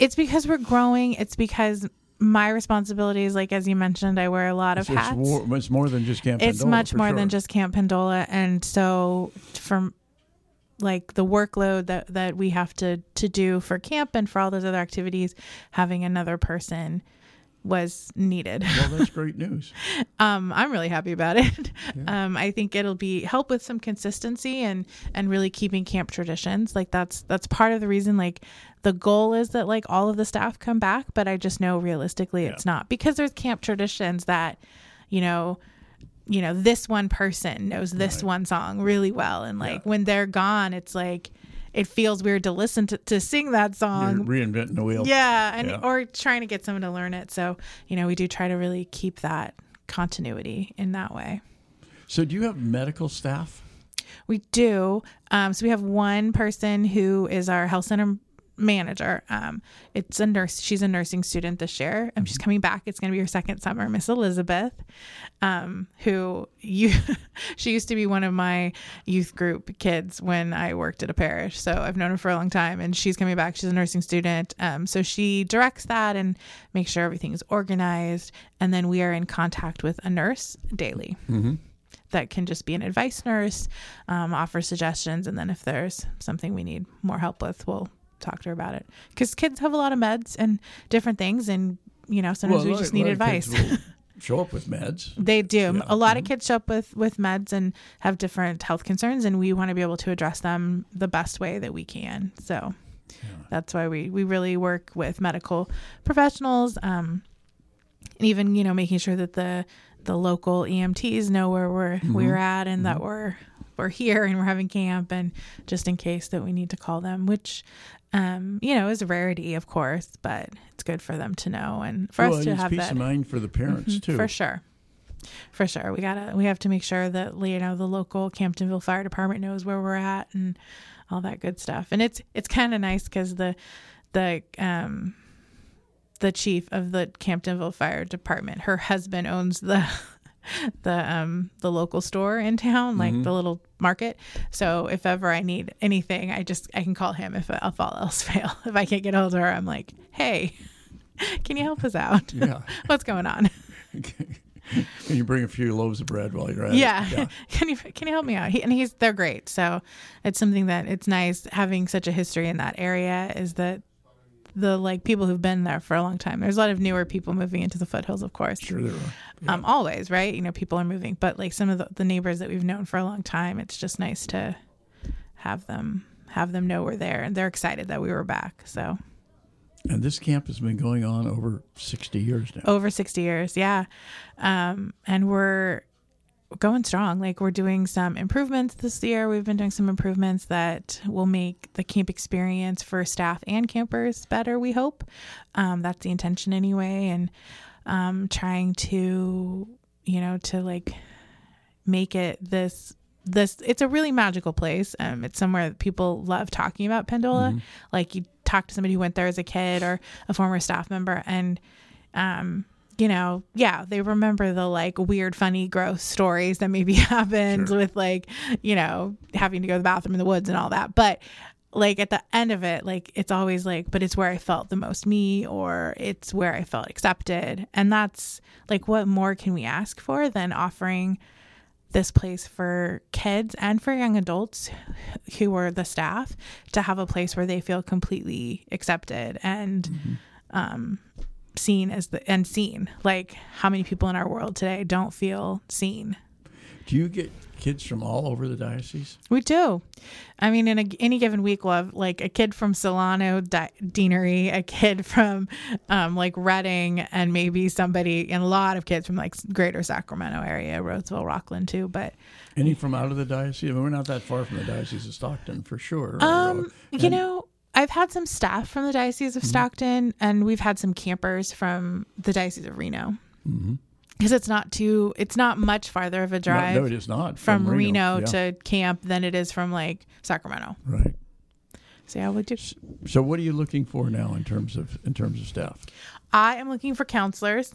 It's because we're growing. It's because my responsibilities, like as you mentioned, I wear a lot of It's, hats. more, it's more than just Camp it's Pendola, much more sure. than just Camp Pendola, and so from like the workload that that we have to to do for camp and for all those other activities, having another person was needed. Well, that's (laughs) great news. um, I'm really happy about it. (laughs) Um, I think it'll be help with some consistency and and really keeping camp traditions. Like that's that's part of the reason. Like the goal is that like all of the staff come back, but I just know realistically it's not because there's camp traditions that, you know. You know, this one person knows this Right. one song really well, and like Yeah. when they're gone, it's like it feels weird to listen to to sing that You're song reinventing the wheel. yeah, and Yeah. or trying to get someone to learn it. So, you know, we do try to really keep that continuity in that way. So, do you have medical staff? We do. Um, so we have one person who is our health center manager. Um, it's a nurse. She's a nursing student this year. and she's coming back. It's going to be her second summer, Miss Elizabeth, um, who you, (laughs) she used to be one of my youth group kids when I worked at a parish. So I've known her for a long time and she's coming back. She's a nursing student. Um, so she directs that and makes sure everything is organized. And then we are in contact with a nurse daily that can just be an advice nurse, um, offer suggestions, and then if there's something we need more help with, we'll talk to her about it. Because kids have a lot of meds and different things, and you know sometimes Well, we just need advice. (laughs) show up with meds. They do. Yeah. A lot of mm-hmm. kids show up with with meds and have different health concerns, and we want to be able to address them the best way that we can. So that's why we we really work with medical professionals, um, and even you know making sure that the the local EMTs know where we're we're mm-hmm. at and that mm-hmm. we're we're here and we're having camp, and just in case that we need to call them, which. Um, you know, is a rarity, of course, but it's good for them to know and for well, us to have peace that of mind for the parents Mhm, too. For sure. For sure. We gotta we have to make sure that you know the local Camptonville Fire Department knows where we're at and all that good stuff. And it's it's kind of nice because the the um the chief of the Camptonville Fire Department, her husband owns the (laughs) the um the local store in town, like Mm-hmm. the little market. So if ever I need anything, I just I can call him if if all else (laughs) fail. If I can't get hold of her, I'm like, hey, (laughs) can you help us out? Yeah. What's going on? Can you bring a few loaves of bread while you're at yeah. it? can you can you help me out he, and he's they're great so it's something that it's nice having such a history in that area is that the like people who've been there for a long time. There's a lot of newer people moving into the foothills of course. Sure, there are. um always right? You know people are moving. But like some of the, the neighbors that we've known for a long time it's just nice to have them have them know we're there. And they're excited that we were back so. And this camp has been going on over 60 years now. over 60 years yeah. Um and we're going strong. Like we're doing some improvements this year. We've been doing some improvements that will make the camp experience for staff and campers better we hope. Um that's the intention anyway and um trying to you know to like make it this this it's a really magical place. Um it's somewhere that people love talking about pendola. Like you talk to somebody who went there as a kid or a former staff member and um you know yeah they remember the like weird funny gross stories that maybe (laughs) happened Sure. with like you know having to go to the bathroom in the woods and all that. But like at the end of it like it's always like but it's where i felt the most me or it's where i felt accepted. And that's like what more can we ask for than offering this place for kids and for young adults who are the staff to have a place where they feel completely accepted and um, seen as the and seen. Like how many people in our world today don't feel seen? Do you get kids from all over the diocese? We do. I mean, in a, any given week, we'll have like a kid from Solano Di- Deanery, a kid from um, like Redding, and maybe somebody, and a lot of kids from like greater Sacramento area, Roseville, Rocklin too. But Any from out of the diocese? I mean, we're not that far from the diocese of Stockton, for sure. Um, you know, I've had some staff from the Diocese of Stockton, and we've had some campers from the Diocese of Reno. because it's not too it's not much farther of a drive No, no, it is not from, Reno, Yeah, to camp than it is from like Sacramento. right. So yeah, we do. So, what are you looking for now in terms of in terms of staff? I am looking for counselors,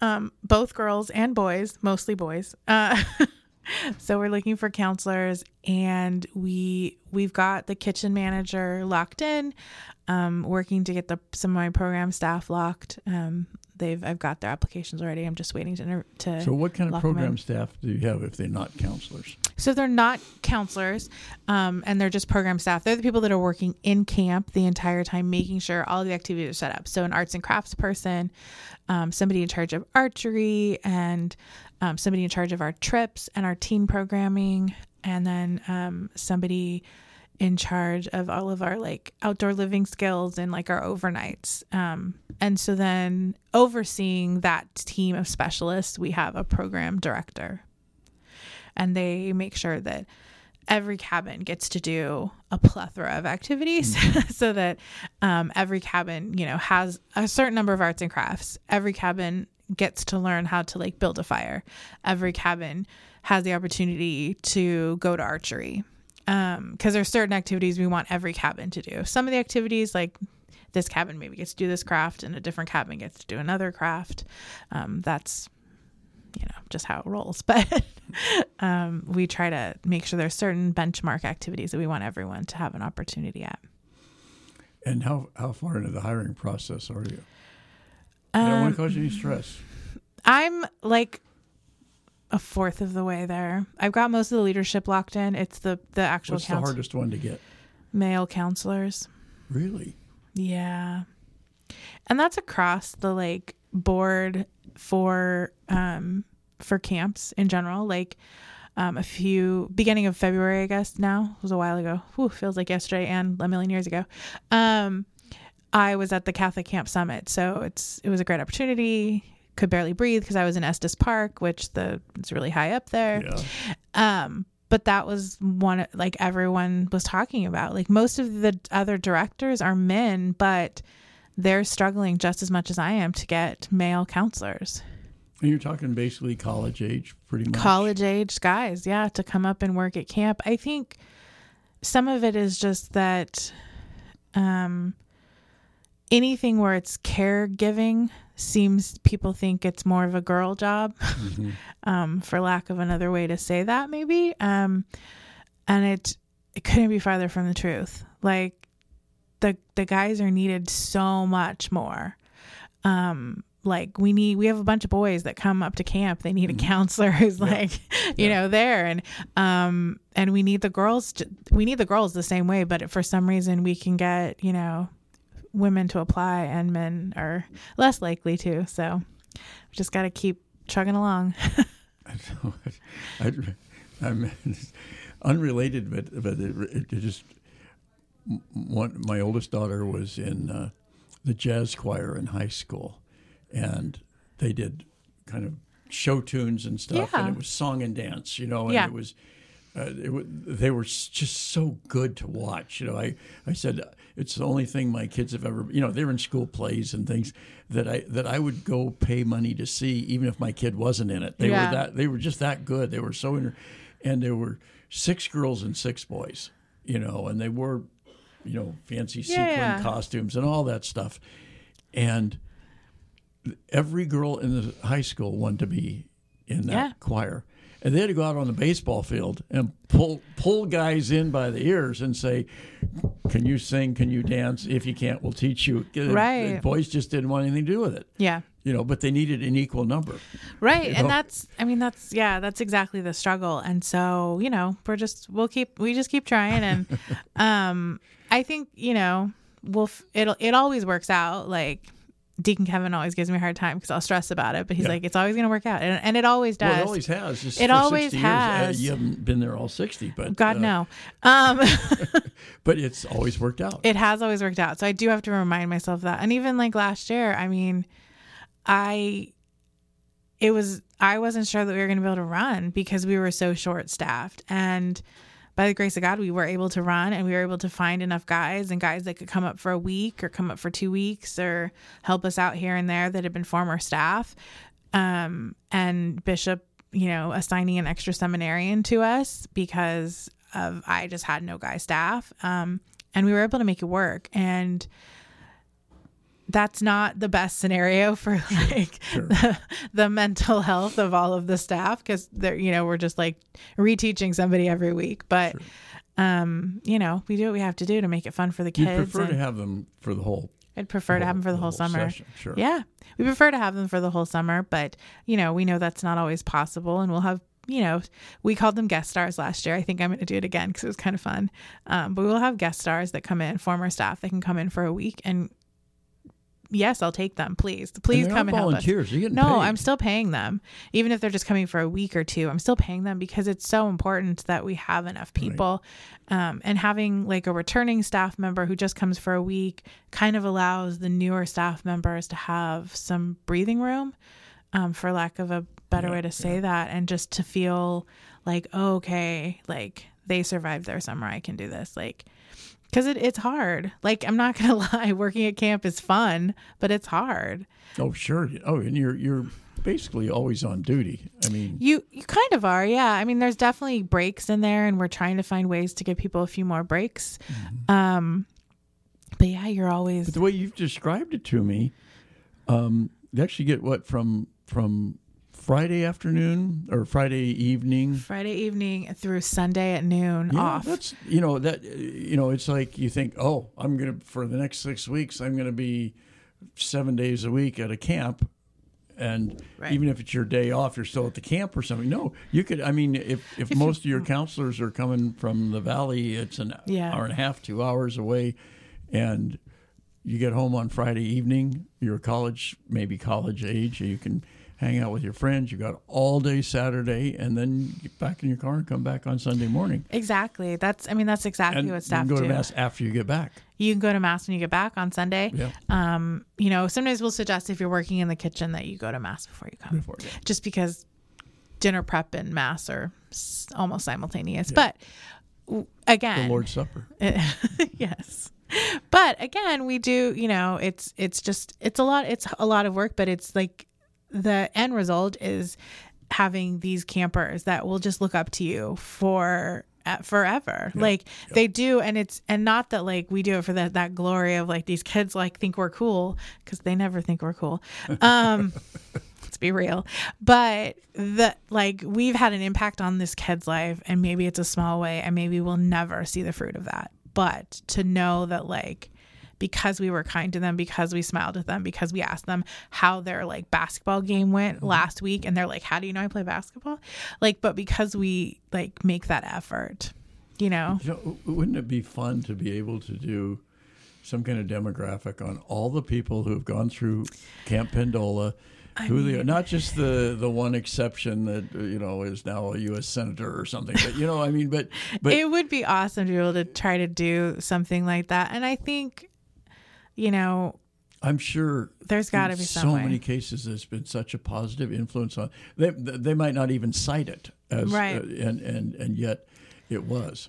um, both girls and boys, mostly boys. Uh, (laughs) so we're looking for counselors, and we we've got the kitchen manager locked in, um, working to get the some of my program staff locked. Um, they've I've got their applications already. I'm just waiting to to. So, what kind of lock 'em in. program staff do you have if they're not counselors? So they're not counselors, um, and they're just program staff. They're the people that are working in camp the entire time, making sure all the activities are set up. So an arts and crafts person, um, somebody in charge of archery, and um, somebody in charge of our trips and our teen programming, and then um, somebody in charge of all of our like outdoor living skills and like our overnights. Um, and so then overseeing that team of specialists, we have a program director. And they make sure that every cabin gets to do a plethora of activities (laughs) so that um, every cabin you know has a certain number of arts and crafts. Every cabin gets to learn how to like build a fire. Every cabin has the opportunity to go to archery um because there's certain activities we want every cabin to do some of the activities like this cabin maybe gets to do this craft and a different cabin gets to do another craft um, that's you know just how it rolls (laughs) but um, we try to make sure there's certain benchmark activities that we want everyone to have an opportunity at And how how far into the hiring process are you? I don't want to Um, cause you any stress. i'm like a fourth of the way there i've got most of the leadership locked in it's the the actual What's the hardest one to get? male counselors Really? Yeah. And that's across the like board for um for camps in general. Like um a few beginning of February, I guess now. It was a while ago. Whew, feels like yesterday and a million years ago. Um I was at the Catholic Camp Summit, so it's it was a great opportunity. Could barely breathe because I was in Estes Park, which the it's really high up there. Yeah. Um, but that was one like everyone was talking about. Like most of the other directors are men, but they're struggling just as much as I am to get male counselors. And you're talking basically college age, pretty much. College age guys, yeah, to come up and work at camp. I think some of it is just that um anything where it's caregiving seems people think it's more of a girl job (laughs) um for lack of another way to say that maybe. Um and it it couldn't be farther from the truth. Like the the guys are needed so much more. Um like we need we have a bunch of boys that come up to camp. They need a counselor who's like (laughs) you know there. And um and we need the girls to, we need the girls the same way but for some reason we can get you know women to apply and men are less likely to so we just got to keep chugging along (laughs) I, (laughs) I'm unrelated, but but it, it just one. My oldest daughter was in uh, the jazz choir in high school, and they did kind of show tunes and stuff, yeah. and it was song and dance, you know, and Yeah. it was. Uh, it, they were just so good to watch. You know, I, I said it's the only thing my kids have ever. You know, they're in school plays and things that I that I would go pay money to see, even if my kid wasn't in it. They Yeah. were that they were just that good. They were so, inter- and there were six girls and six boys. You know, and they wore, you know, fancy sequin Yeah. costumes and all that stuff, and every girl in the high school wanted to be in that Yeah. choir. And they had to go out on the baseball field and pull pull guys in by the ears and say, "Can you sing? Can you dance? If you can't, we'll teach you." Right. boys just didn't want anything to do with it, yeah you know. But they needed an equal number. Right. You And that's I mean that's yeah, that's exactly the struggle. And so, you know, we're just we'll keep we just keep trying and (laughs) um I think, you know, we'll f- it'll it always works out like Deacon Kevin always gives me a hard time because I'll stress about it, but he's Yeah. like, it's always going to work out, and, and it always does. Well, it always has. Just It always 60 years. Uh, has. you haven't been there all sixty, but God uh, no, um, (laughs) (laughs) But it's always worked out. it has always worked out. So I do have to remind myself that. And even like last year, I mean, I it was I wasn't sure that we were going to be able to run because we were so short staffed and by the grace of God we were able to run and we were able to find enough guys and guys that could come up for a week or come up for 2 weeks or help us out here and there that had been former staff um, and Bishop, you know, assigning an extra seminarian to us because of I just had no guy staff, um, and we were able to make it work. And that's not the best scenario (laughs) for like sure. The, the mental health of all of the staff because they're you know we're just like reteaching somebody every week. But um you know we do what we have to do to make it fun for the You kids prefer to have them for the whole. i'd prefer to have them for the whole, summer. session, Sure. yeah. We prefer to have them for the whole summer but you know we know that's not always possible and we'll have you know we called them guest stars last year. I think i'm going to do it again because it was kind of fun. Um, but we'll have guest stars that come in former staff that can come in for a week and yes i'll take them please please and come and help us volunteers. You're getting no, paid. I'm still paying them. Even if they're just coming for a week or two, I'm still paying them because it's so important that we have enough people. Um, and having like a returning staff member who just comes for a week kind of allows the newer staff members to have some breathing room, um, for lack of a better way to say that, and just to feel like, oh, okay, like they survived their summer. I can do this. Like, because it, it's hard. Like, I'm not (laughs) going to lie, working at camp is fun, but it's hard. Oh, sure. Oh, and you're you're basically always on duty. I mean, You you kind of are, yeah. I mean, there's definitely breaks in there, and we're trying to find ways to give people a few more breaks. Um, but yeah, you're always but the way you've described it to me, um, you actually get what from from Friday afternoon or Friday evening. Friday evening through Sunday at noon Yeah, off. that's you know that you know it's like you think, oh, I'm gonna for the next six weeks, I'm gonna be seven days a week at a camp, and Right. even if it's your day off, you're still at the camp or something. No, you could. I mean, if if, If most of your hmm. counselors are coming from the valley, it's an Yeah. hour and a half, two hours away, and you get home on Friday evening. You're college, maybe college age. You can hang out with your friends. You got all day Saturday, and then get back in your car and come back on Sunday morning. exactly. That's I mean that's exactly And what you staff can go do. to mass after you get back. You can go to mass when you get back on Sunday. Yeah. Um, you know, sometimes we'll suggest if you're working in the kitchen that you go to mass before you come. Before, yeah. Just because dinner prep and mass are almost simultaneous. But w- again, The Lord's Supper. (laughs) yes. But again, we do, you know, it's it's just it's a lot it's a lot of work, but it's like the end result is having these campers that will just look up to you for uh, forever. Like they do and it's and not that like we do it for that that glory of like these kids like think we're cool because they never think we're cool. Um (laughs) let's be real. But the like we've had an impact on this kid's life and maybe it's a small way and maybe we'll never see the fruit of that. But to know that like because we were kind to them because we smiled at them because we asked them how their like basketball game went last week and they're like how do you know i play basketball like but because we like make that effort you know You know, wouldn't it be fun to be able to do some kind of demographic on all the people who have gone through Camp Pendola? who they are, not just the the one exception that uh, you know is now a U.S. senator or something, but you know, I mean, but but (laughs) it would be awesome to be able to try to do something like that and i think you know I'm sure There's gotta be so way. many cases there's been such a positive influence on they. They might not even cite it as Right. uh, and and and yet it was.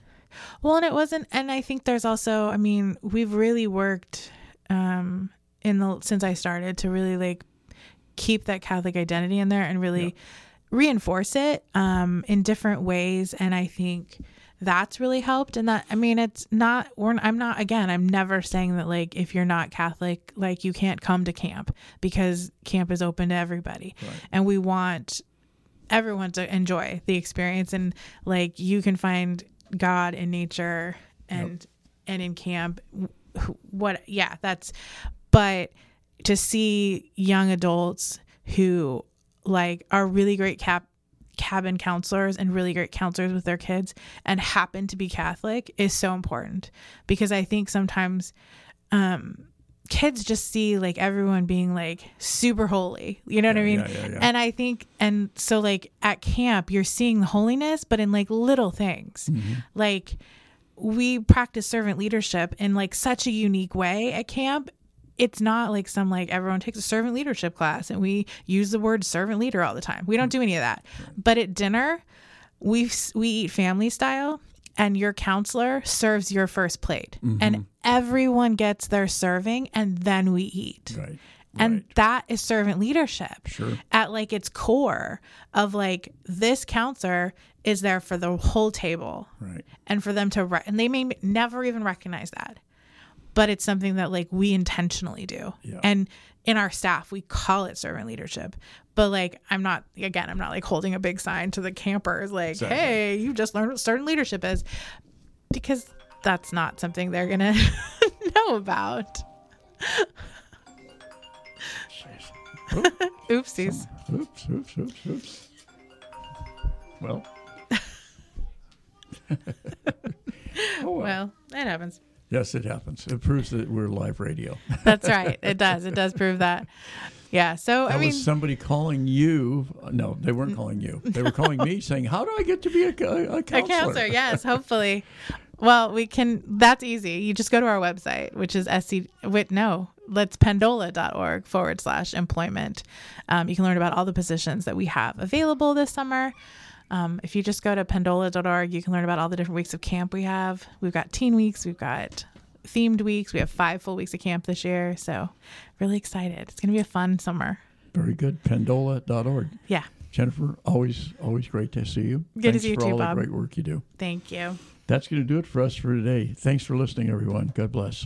Well, and it wasn't, and I think there's also, I mean, we've really worked um, in the since I started to really like keep that Catholic identity in there and really reinforce it um, in different ways, and I think that's really helped. And that, I mean, it's not, we're, I'm not, again, I'm never saying that like if you're not Catholic, like you can't come to camp because camp is open to everybody, and we want everyone to enjoy the experience and like you can find god in nature and and in camp what yeah that's but to see young adults who like are really great cap cabin counselors and really great counselors with their kids and happen to be catholic is so important because i think sometimes um kids just see like everyone being like super holy you know what i mean yeah, yeah, yeah. and i think and so like at camp you're seeing the holiness but in like little things Mm-hmm. like we practice servant leadership in like such a unique way at camp it's not like some like everyone takes a servant leadership class and we use the word servant leader all the time we don't do any of that but at dinner we we eat family style and your counselor serves your first plate Mm-hmm. and everyone gets their serving and then we eat Right. And Right. that is servant leadership Sure. at like its core of like this counselor is there for the whole table Right. and for them to re- and they may never even recognize that but it's something that like we intentionally do Yeah. and in our staff we call it servant leadership but like i'm not again i'm not like holding a big sign to the campers like Exactly. hey you just learned what servant leadership is because that's not something they're gonna (laughs) know about oopsies Oops, oops, oops, oops. Well. (laughs) oh, well. well it happens Yes, it happens. It proves that we're live radio. that's right it (laughs) does it does prove that yeah so That i mean was somebody calling you. No, they weren't calling you. They were calling me (laughs) saying, How do I get to be a, a, a counselor? A counselor, yes, hopefully. Well, we can. That's easy. You just go to our website, which is sc. Wait, no, let's pendola.org forward slash employment. Um, you can learn about all the positions that we have available this summer. Um, if you just go to pendola.org, you can learn about all the different weeks of camp we have. We've got teen weeks, we've got themed weeks, we have five full weeks of camp this year. So, really excited. It's going to be a fun summer. Very good. Pendola.org. Yeah. Jennifer, always, always great to see you. Good to see you for too, all Bob. the great work you do. Thank you. That's going to do it for us for today. Thanks for listening, everyone. God bless.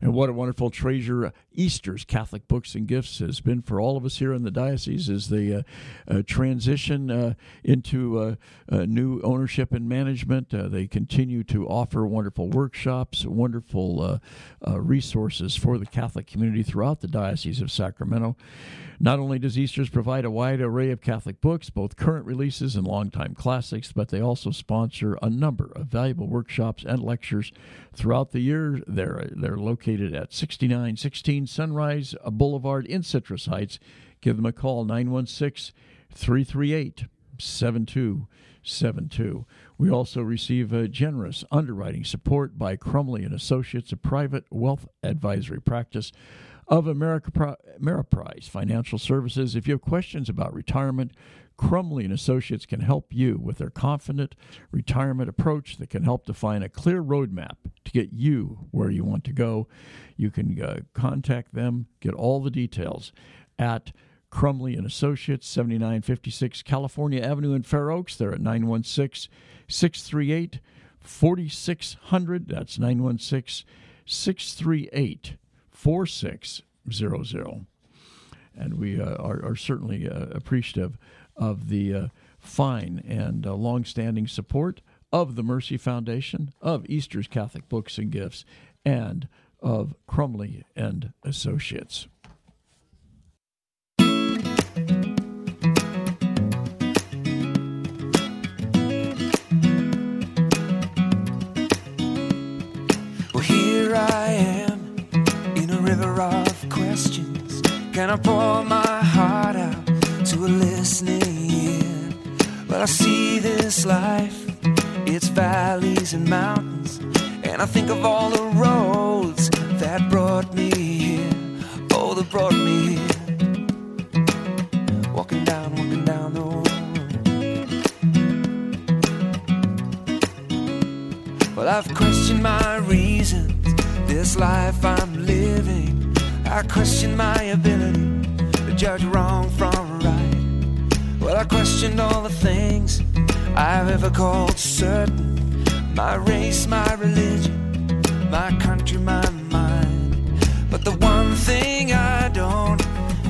And what a wonderful treasure Esther's Catholic Books and Gifts has been for all of us here in the diocese as they uh, uh, transition uh, into new ownership and management. They continue to offer wonderful workshops, wonderful resources for the Catholic community throughout the Diocese of Sacramento. Not only does Esther's provide a wide array of Catholic books, both current releases and longtime classics, but they also sponsor a number of valuable workshops and lectures throughout the year. They're, they're located at 6916 Sunrise Boulevard in Citrus Heights. Give them a call, 916 338 7272. We also receive a generous underwriting support by Crumley and Associates, a private wealth advisory practice of America Ameriprise Financial Services. If you have questions about retirement, Crumley and Associates can help you with their confident retirement approach that can help define a clear roadmap to get you where you want to go. You can uh, contact them, get all the details at Crumley and Associates, 7956 California Avenue in Fair Oaks. They're at 916 638 4600. That's 916 638 4600. And we uh, are, are certainly uh, appreciative of the uh, fine and uh, long-standing support of the Mercy Foundation, of Esther's Catholic Books and Gifts, and of Crumley and Associates. Well, here I am in a river of questions. Can I pour my heart out to a listening ear? Well, I see this life, its valleys and mountains, and I think of all the roads that brought me here. Oh, that brought me here. Walking down, walking down the road. Well, I've questioned my reasons, this life I'm living. I question my ability judge wrong from right. Well, I questioned all the things I've ever called certain my race, my religion, my country, my mind. But the one thing I don't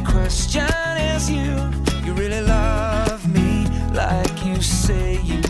question is you. You really love me like you say you